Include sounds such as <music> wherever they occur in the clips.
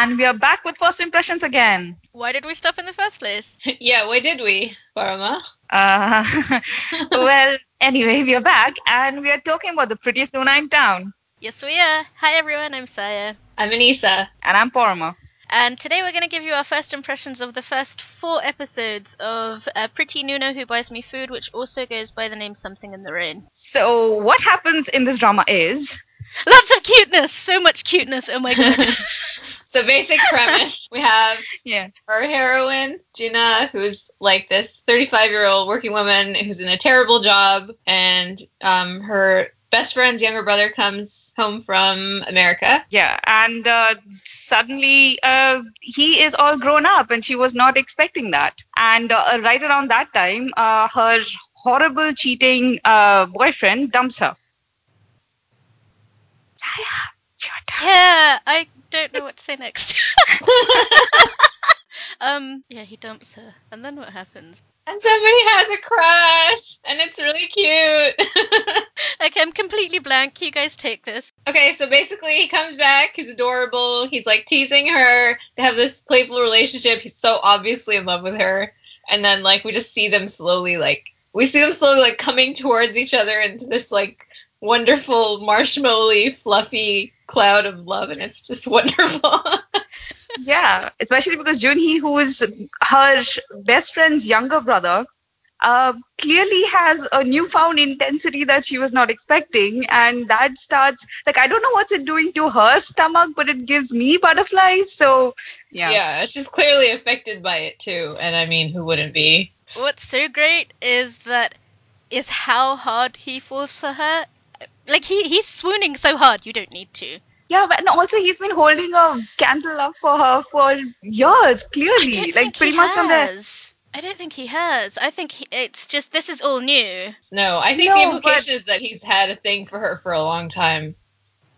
And we are back with first impressions again. Why did we stop in the first place? <laughs> yeah, why did we, Porma? Uh, <laughs> well, anyway, we are back and we are talking about the prettiest Luna in town. Yes, we are. Hi, everyone. I'm Saya. I'm Anissa. And I'm Porma. And today we're going to give you our first impressions of the first four episodes of uh, Pretty Nuna Who Buys Me Food, which also goes by the name Something in the Rain. So, what happens in this drama is. <laughs> Lots of cuteness! So much cuteness, oh my god. So, basic premise <laughs> we have yeah. our heroine, Gina, who's like this 35 year old working woman who's in a terrible job, and um, her best friend's younger brother comes home from America. Yeah, and uh, suddenly uh, he is all grown up, and she was not expecting that. And uh, right around that time, uh, her horrible cheating uh, boyfriend dumps her. Yeah, I don't know what to say next. <laughs> um, yeah, he dumps her, and then what happens? And somebody has a crush, and it's really cute. <laughs> okay, I'm completely blank. You guys take this. Okay, so basically, he comes back. He's adorable. He's like teasing her. They have this playful relationship. He's so obviously in love with her. And then, like, we just see them slowly, like, we see them slowly, like, coming towards each other into this, like, wonderful, marshmallowy, fluffy cloud of love. And it's just <laughs> wonderful. yeah, especially because Junhee, who is her best friend's younger brother, uh, clearly has a newfound intensity that she was not expecting, and that starts like I don't know what's it doing to her stomach, but it gives me butterflies. So yeah, yeah, she's clearly affected by it too, and I mean, who wouldn't be? What's so great is that is how hard he falls for her. Like he he's swooning so hard, you don't need to. Yeah, but also he's been holding a candle up for her for years, clearly. like pretty much has. on the. I don't think he has. I think he, it's just this is all new. No, I think no, the implication but... is that he's had a thing for her for a long time.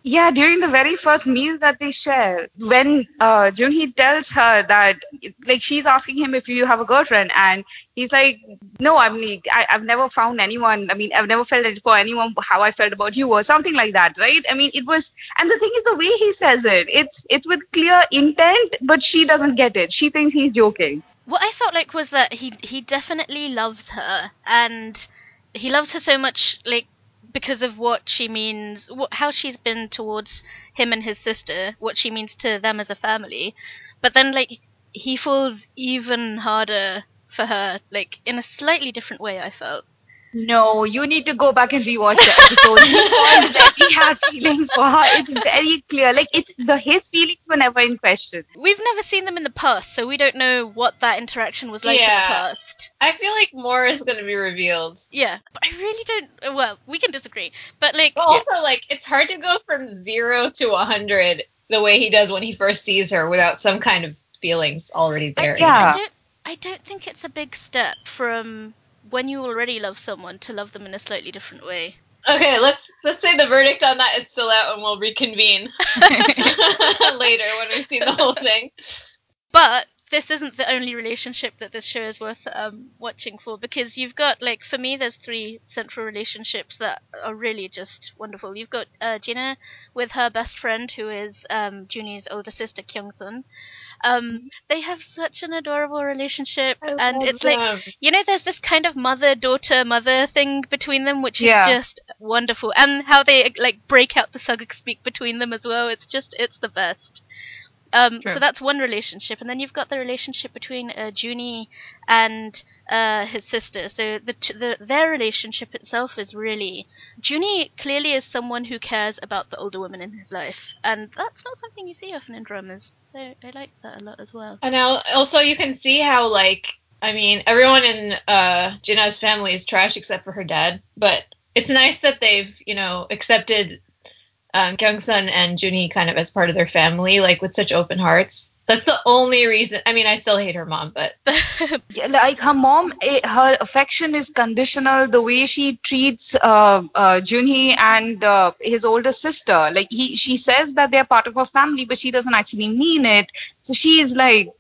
Yeah, during the very first meal that they share, when uh, Junhee tells her that, like, she's asking him if you have a girlfriend, and he's like, "No, I mean, I, have never found anyone. I mean, I've never felt it for anyone how I felt about you, or something like that, right? I mean, it was, and the thing is, the way he says it, it's it's with clear intent, but she doesn't get it. She thinks he's joking. What I felt like was that he he definitely loves her, and he loves her so much, like because of what she means, how she's been towards him and his sister, what she means to them as a family. But then, like, he falls even harder for her, like, in a slightly different way, I felt. No, you need to go back and rewatch the episode. he, <laughs> he has feelings for her. It's very clear. Like it's the his feelings were never in question. We've never seen them in the past, so we don't know what that interaction was like yeah. in the past. I feel like more is going to be revealed. Yeah, but I really don't. Well, we can disagree, but like. But also, yeah. like, it's hard to go from zero to a hundred the way he does when he first sees her without some kind of feelings already there. I, yeah. I don't, I don't think it's a big step from when you already love someone to love them in a slightly different way. Okay, let's let's say the verdict on that is still out, and we'll reconvene <laughs> <laughs> <laughs> later when we've seen the whole thing. But this isn't the only relationship that this show is worth um, watching for because you've got like for me there's three central relationships that are really just wonderful. You've got uh, Gina with her best friend who is um, Junhee's older sister Kyung Um, they have such an adorable relationship, I and it's them. like you know, there's this kind of mother-daughter mother thing between them, which is yeah. just wonderful, and how they like break out the Suguk speak between them as well. It's just it's the best. Um, so that's one relationship, and then you've got the relationship between uh, Junhee and uh, his sister. So the, t- the their relationship itself is really Junie clearly is someone who cares about the older women in his life, and that's not something you see often in dramas. So I like that a lot as well. And now also you can see how like I mean everyone in uh, Gina's family is trash except for her dad, but it's nice that they've you know accepted um, Kyung-sun and Junhee kind of as part of their family, like with such open hearts. That's the only reason. I mean, I still hate her mom, but <laughs> like her mom, it, her affection is conditional. The way she treats uh, uh, Junhee and uh, his older sister, like he, she says that they're part of her family, but she doesn't actually mean it. So she is like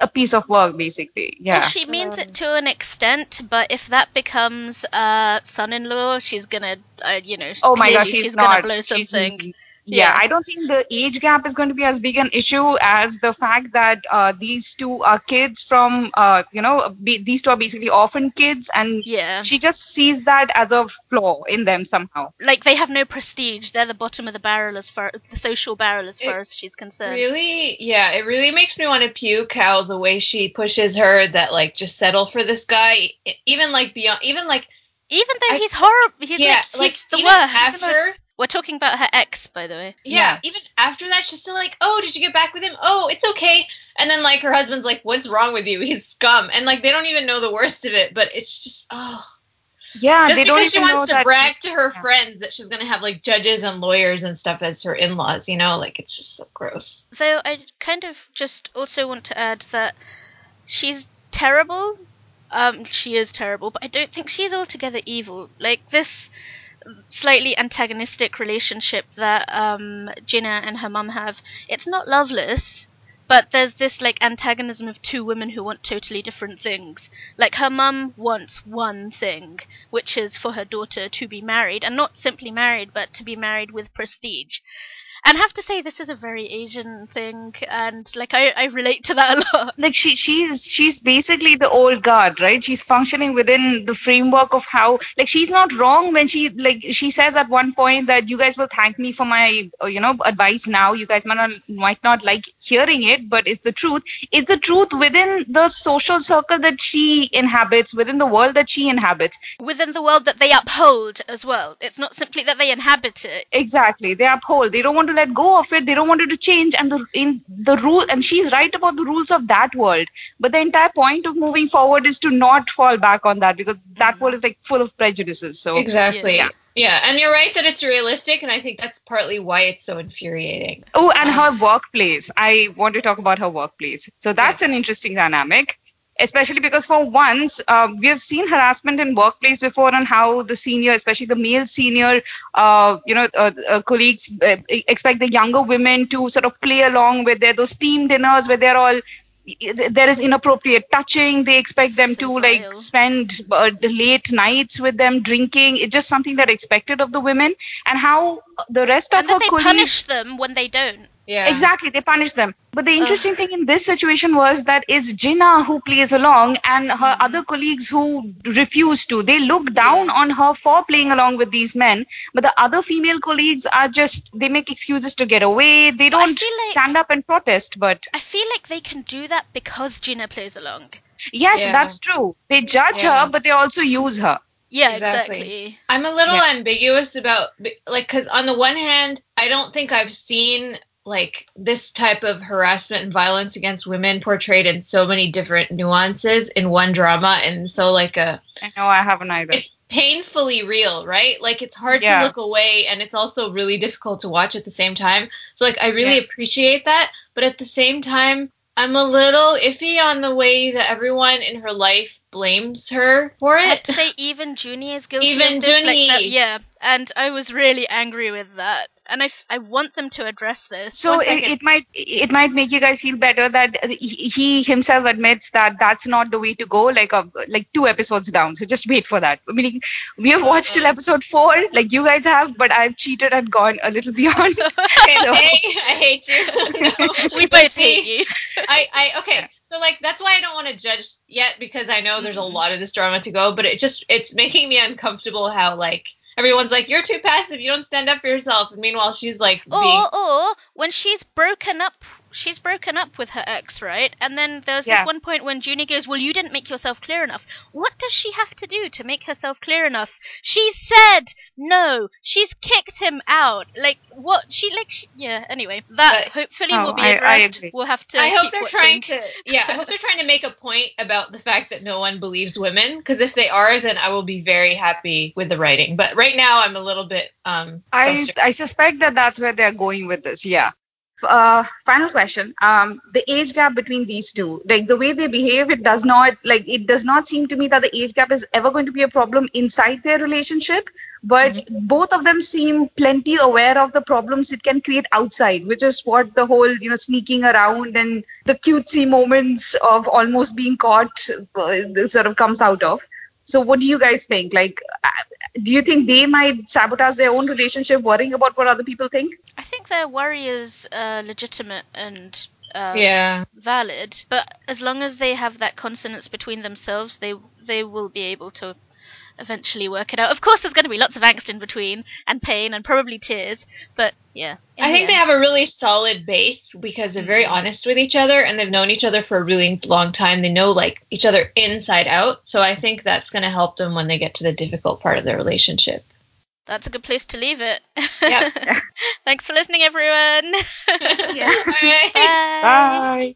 a piece of work basically. Yeah. Well, she means it to an extent but if that becomes uh son-in-law she's gonna uh, you know oh my gosh she's, she's not, gonna blow something. she's, Yeah, Yeah. I don't think the age gap is going to be as big an issue as the fact that uh, these two are kids from, uh, you know, be, these two are basically orphan kids, and Yeah. she just sees that as a flaw in them somehow. Like they have no prestige. They're the bottom of the barrel as far the social barrel as It far as she's concerned. Really, yeah, it really makes me want to puke how the way she pushes her that like just settle for this guy, even like beyond, even like Even though I- he's horrible, he's yeah, like he's the even worst. after. We're talking about her ex, by the way. Yeah, Yeah. even after that, she's still like, "Oh, did you get back with him? Oh, it's okay." And then like her husband's like, "What's wrong with you? He's scum." And like they don't even know the worst of it, but it's just oh, Yeah, just they don't because she even know wants to brag to her Yeah. friends that she's gonna have like judges and lawyers and stuff as her in-laws, you know, like it's just so gross. Though I kind of just also want to add that she's terrible. Um, she is terrible, but I don't think she's altogether evil. Like this slightly antagonistic relationship that um Jinna and her mum have. It's not loveless, but there's this like antagonism of two women who want totally different things. Like her mum wants one thing, which is for her daughter to be married, and not simply married, but to be married with prestige. And have to say, this is a very Asian thing, and like I, I relate to that a lot. like she she's she's basically the old guard right she's functioning within the framework of how like she's not wrong when she like she says at one point that you guys will thank me for my uh, you know advice now you guys might not might not like hearing it but it's the truth it's the truth within the social circle that she inhabits within the world that she inhabits Within the world that they uphold as well. It's not simply that they inhabit it. exactly they uphold they don't want to let go of it. They don't want it to change. And the in the rule and she's right about the rules of that world. But the entire point of moving forward is to not fall back on that because that world is like full of prejudices. So Exactly. Yeah. Yeah. and you're right that it's realistic, and I think that's partly why it's so infuriating. oh and Um, her workplace. I want to talk about her workplace. So that's an interesting dynamic especially because for once uh, we have seen harassment in workplace before and how the senior especially the male senior uh, you know uh, uh, colleagues uh, expect the younger women to sort of play along with their those team dinners where they're all there is inappropriate touching. They expect them So to like spend uh, late nights with them drinking. It's just something that expected of the women. And how the rest of And then her they colleagues punish them when they don't. Yeah. Exactly, they punish them. But the interesting Ugh. thing in this situation was that it's Jinnah who plays along and her Mhm. other colleagues who refuse to. They look down on her for playing along with these men, but the other female colleagues are just, they make excuses to get away. They don't like- stand up and protest. But I feel like they can do that because Gina plays along. yes, Yeah. that's true. They judge Yeah. her, but they also use her. Yeah, Exactly. exactly. I'm a little Yeah. ambiguous about like because on the one hand, I don't think I've seen like this type of harassment and violence against women portrayed in so many different nuances in one drama and so like a I know I haven't either. it's painfully real, right? Like it's hard Yeah. to look away and it's also really difficult to watch at the same time. So like I really Yeah. appreciate that, but at the same time I'm a little iffy on the way that everyone in her life blames her for it. I have it. to say, even Junie is guilty Even of this. Like that, yeah, and I was really angry with that. And I, f- I want them to address this. So it, it might it might make you guys feel better that he, he himself admits that that's not the way to go. Like a like two episodes down. So just wait for that. I mean, <laughs> we have watched till episode four, like you guys have, but I've cheated and gone a little <laughs> beyond. <laughs> Okay, So- hey, I hate you. No. we both see, hate you. I, I okay. So like that's why I don't want to judge yet because I know there's a Mhm. lot of this drama to go, but it just it's making me uncomfortable how like everyone's like you're too passive, you don't stand up for yourself, and meanwhile she's like being Or, or when she's broken up, she's broken up with her ex, right? And then there's Yeah. this one point when Junie goes, "Well, you didn't make yourself clear enough." What does she have to do to make herself clear enough? She said no. She's kicked him out. Like what? She like she, yeah. Anyway, that But- hopefully Oh, will be I- I addressed. we'll have to. I hope keep they're watching. trying to yeah, I hope they're trying to make a point about the fact that no one believes women because if they are then I will be very happy with the writing. But right now I'm a little bit um I frustrated. I suspect that that's where they're going with this. Yeah. Uh, final question. Um, the age gap between these two, like the way they behave, it does not like it does not seem to me that the age gap is ever going to be a problem inside their relationship. But both of them seem plenty aware of the problems it can create outside, which is what the whole you know sneaking around and the cutesy moments of almost being caught uh, sort of comes out of. So, what do you guys think? Like, uh, do you think they might sabotage their own relationship, worrying about what other people think? I think their worry is uh, legitimate and uh, Yeah. valid, but as long as they have that consonance between themselves, they they will be able to eventually work it out. Of course, there's going to be lots of angst in between and pain and probably tears, but yeah. I the think they have a really solid base because they're very honest with each other and they've known each other for a really long time. They know like each other inside out. So I think that's going to help them when they get to the difficult part of their relationship. That's a good place to leave it. Yep. <laughs> Thanks for listening, everyone. <laughs> Yeah. All right. <laughs> Bye. Bye.